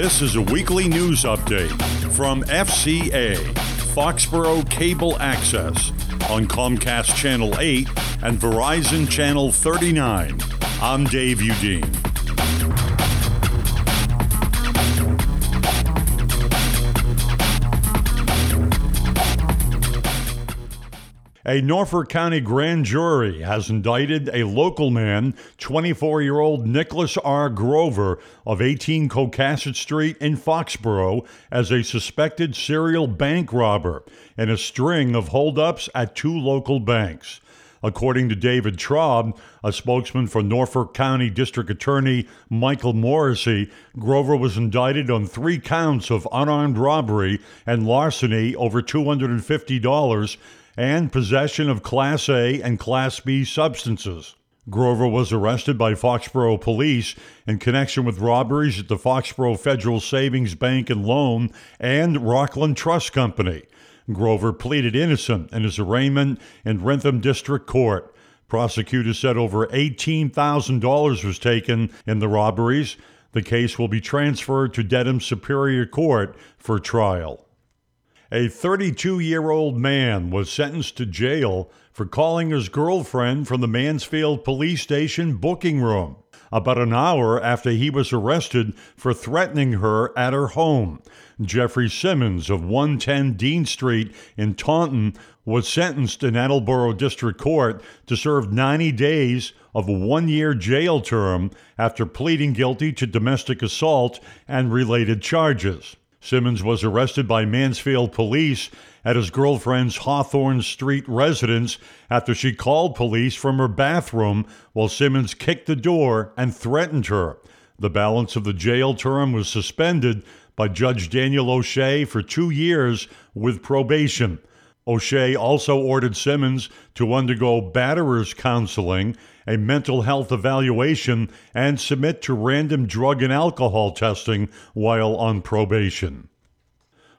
This is a weekly news update from FCA, Foxborough Cable Access, on Comcast Channel 8 and Verizon Channel 39. I'm Dave Udine. A Norfolk County grand jury has indicted a local man, 24 year old Nicholas R. Grover of 18 Cocasset Street in Foxborough, as a suspected serial bank robber in a string of holdups at two local banks. According to David Traub, a spokesman for Norfolk County District Attorney Michael Morrissey, Grover was indicted on three counts of unarmed robbery and larceny over $250 and possession of Class A and Class B substances. Grover was arrested by Foxborough police in connection with robberies at the Foxborough Federal Savings Bank and Loan and Rockland Trust Company. Grover pleaded innocent in his arraignment in Wrentham District Court. Prosecutors said over $18,000 was taken in the robberies. The case will be transferred to Dedham Superior Court for trial. A 32 year old man was sentenced to jail for calling his girlfriend from the Mansfield police station booking room about an hour after he was arrested for threatening her at her home. Jeffrey Simmons of 110 Dean Street in Taunton was sentenced in Attleboro District Court to serve 90 days of a one year jail term after pleading guilty to domestic assault and related charges. Simmons was arrested by Mansfield police at his girlfriend's Hawthorne Street residence after she called police from her bathroom while Simmons kicked the door and threatened her. The balance of the jail term was suspended by Judge Daniel O'Shea for two years with probation. O'Shea also ordered Simmons to undergo batterer's counseling, a mental health evaluation, and submit to random drug and alcohol testing while on probation.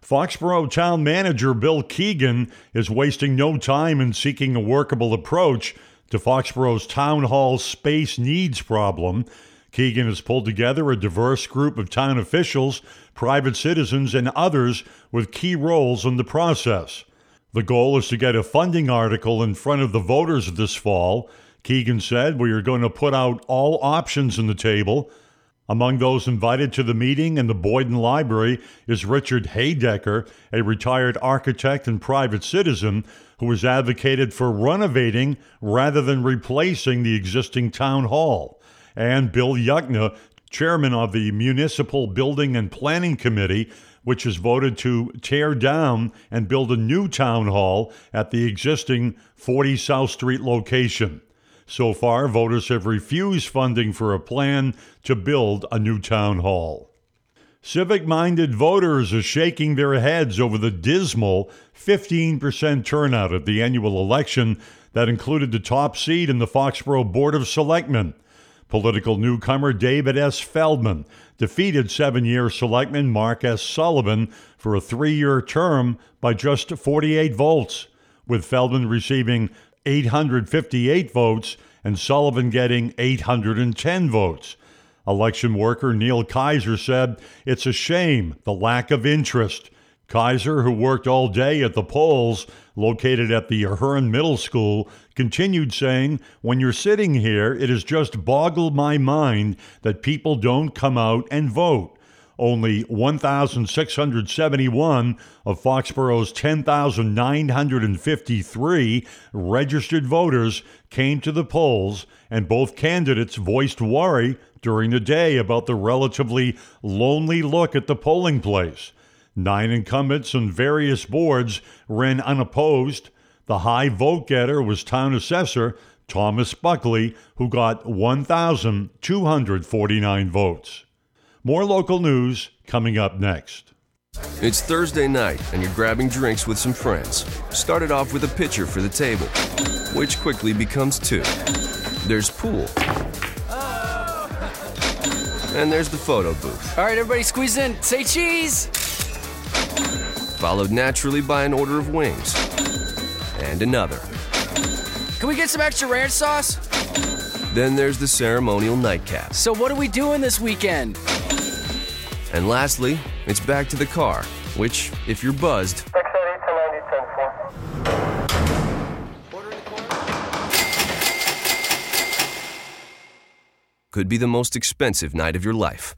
Foxborough Town Manager Bill Keegan is wasting no time in seeking a workable approach to Foxborough's Town Hall space needs problem. Keegan has pulled together a diverse group of town officials, private citizens, and others with key roles in the process. The goal is to get a funding article in front of the voters this fall. Keegan said, We are going to put out all options on the table. Among those invited to the meeting in the Boyden Library is Richard Haydecker, a retired architect and private citizen who has advocated for renovating rather than replacing the existing town hall, and Bill Yuckna, chairman of the Municipal Building and Planning Committee, which has voted to tear down and build a new town hall at the existing 40 South Street location. So far, voters have refused funding for a plan to build a new town hall. Civic minded voters are shaking their heads over the dismal 15% turnout at the annual election that included the top seat in the Foxborough Board of Selectmen. Political newcomer David S. Feldman defeated seven year selectman Mark S. Sullivan for a three year term by just 48 votes, with Feldman receiving 858 votes and Sullivan getting 810 votes. Election worker Neil Kaiser said, It's a shame, the lack of interest. Kaiser, who worked all day at the polls located at the Ahern Middle School, continued saying, When you're sitting here, it has just boggled my mind that people don't come out and vote. Only 1,671 of Foxborough's 10,953 registered voters came to the polls, and both candidates voiced worry during the day about the relatively lonely look at the polling place. Nine incumbents on various boards ran unopposed. The high vote getter was town assessor Thomas Buckley, who got 1,249 votes. More local news coming up next. It's Thursday night, and you're grabbing drinks with some friends. Started off with a pitcher for the table, which quickly becomes two. There's pool. And there's the photo booth. All right, everybody squeeze in. Say cheese! Followed naturally by an order of wings. And another. Can we get some extra ranch sauce? Then there's the ceremonial nightcap. So, what are we doing this weekend? And lastly, it's back to the car, which, if you're buzzed, could be the most expensive night of your life.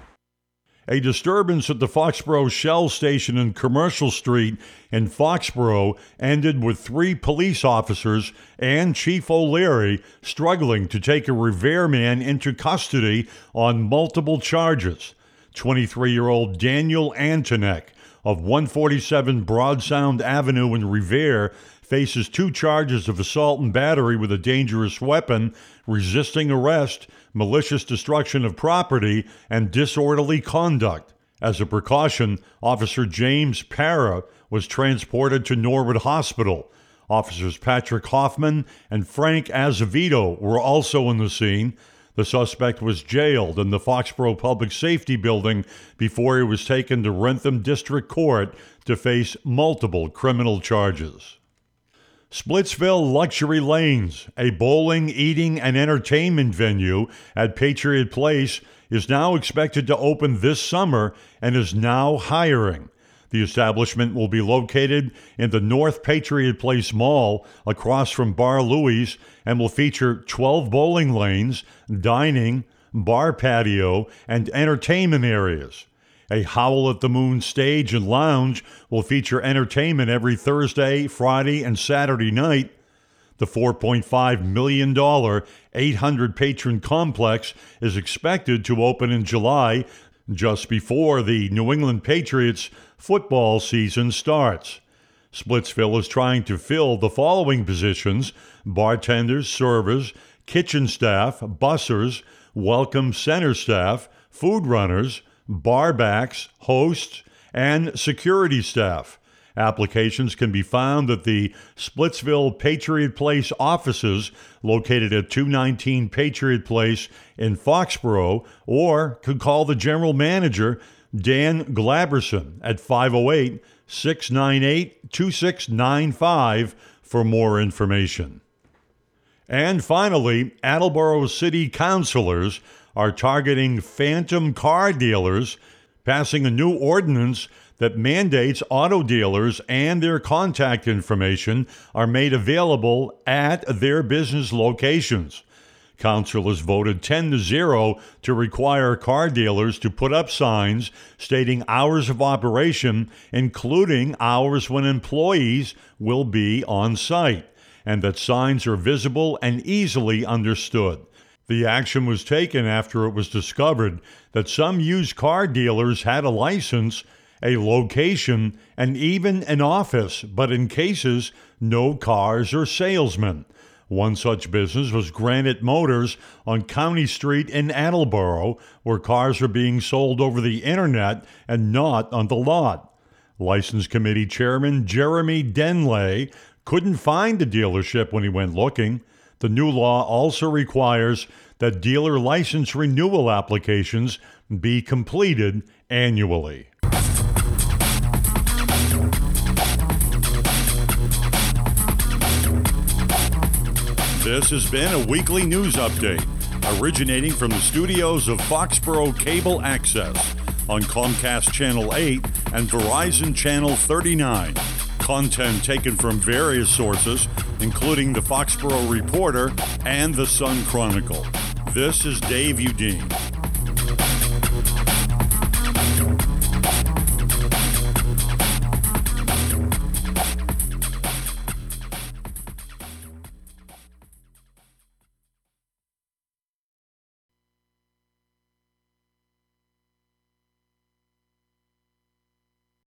A disturbance at the Foxborough Shell station in Commercial Street in Foxborough ended with three police officers and Chief O'Leary struggling to take a Revere man into custody on multiple charges. 23 year old Daniel Antonek of 147 Broad Sound Avenue in Revere faces two charges of assault and battery with a dangerous weapon, resisting arrest malicious destruction of property, and disorderly conduct. As a precaution, Officer James Para was transported to Norwood Hospital. Officers Patrick Hoffman and Frank Azevedo were also in the scene. The suspect was jailed in the Foxborough Public Safety Building before he was taken to Wrentham District Court to face multiple criminal charges. Splitsville Luxury Lanes, a bowling, eating, and entertainment venue at Patriot Place, is now expected to open this summer and is now hiring. The establishment will be located in the North Patriot Place Mall across from Bar Louie's and will feature 12 bowling lanes, dining, bar patio, and entertainment areas. A Howl at the Moon stage and lounge will feature entertainment every Thursday, Friday, and Saturday night. The $4.5 million 800 patron complex is expected to open in July, just before the New England Patriots football season starts. Splitsville is trying to fill the following positions bartenders, servers, kitchen staff, bussers, welcome center staff, food runners, barbacks, hosts, and security staff. Applications can be found at the Splitsville Patriot Place offices located at 219 Patriot Place in Foxborough or could call the general manager, Dan Glaberson, at 508 698 2695 for more information. And finally, Attleboro City Councilors are targeting phantom car dealers, passing a new ordinance that mandates auto dealers and their contact information are made available at their business locations. Councilors voted 10 to 0 to require car dealers to put up signs stating hours of operation, including hours when employees will be on site, and that signs are visible and easily understood. The action was taken after it was discovered that some used car dealers had a license, a location, and even an office, but in cases, no cars or salesmen. One such business was Granite Motors on County Street in Attleboro, where cars are being sold over the internet and not on the lot. License Committee Chairman Jeremy Denley couldn't find the dealership when he went looking. The new law also requires that dealer license renewal applications be completed annually. This has been a weekly news update originating from the studios of Foxborough Cable Access on Comcast Channel 8 and Verizon Channel 39 content taken from various sources, including the Foxborough Reporter and the Sun Chronicle. This is Dave Udine.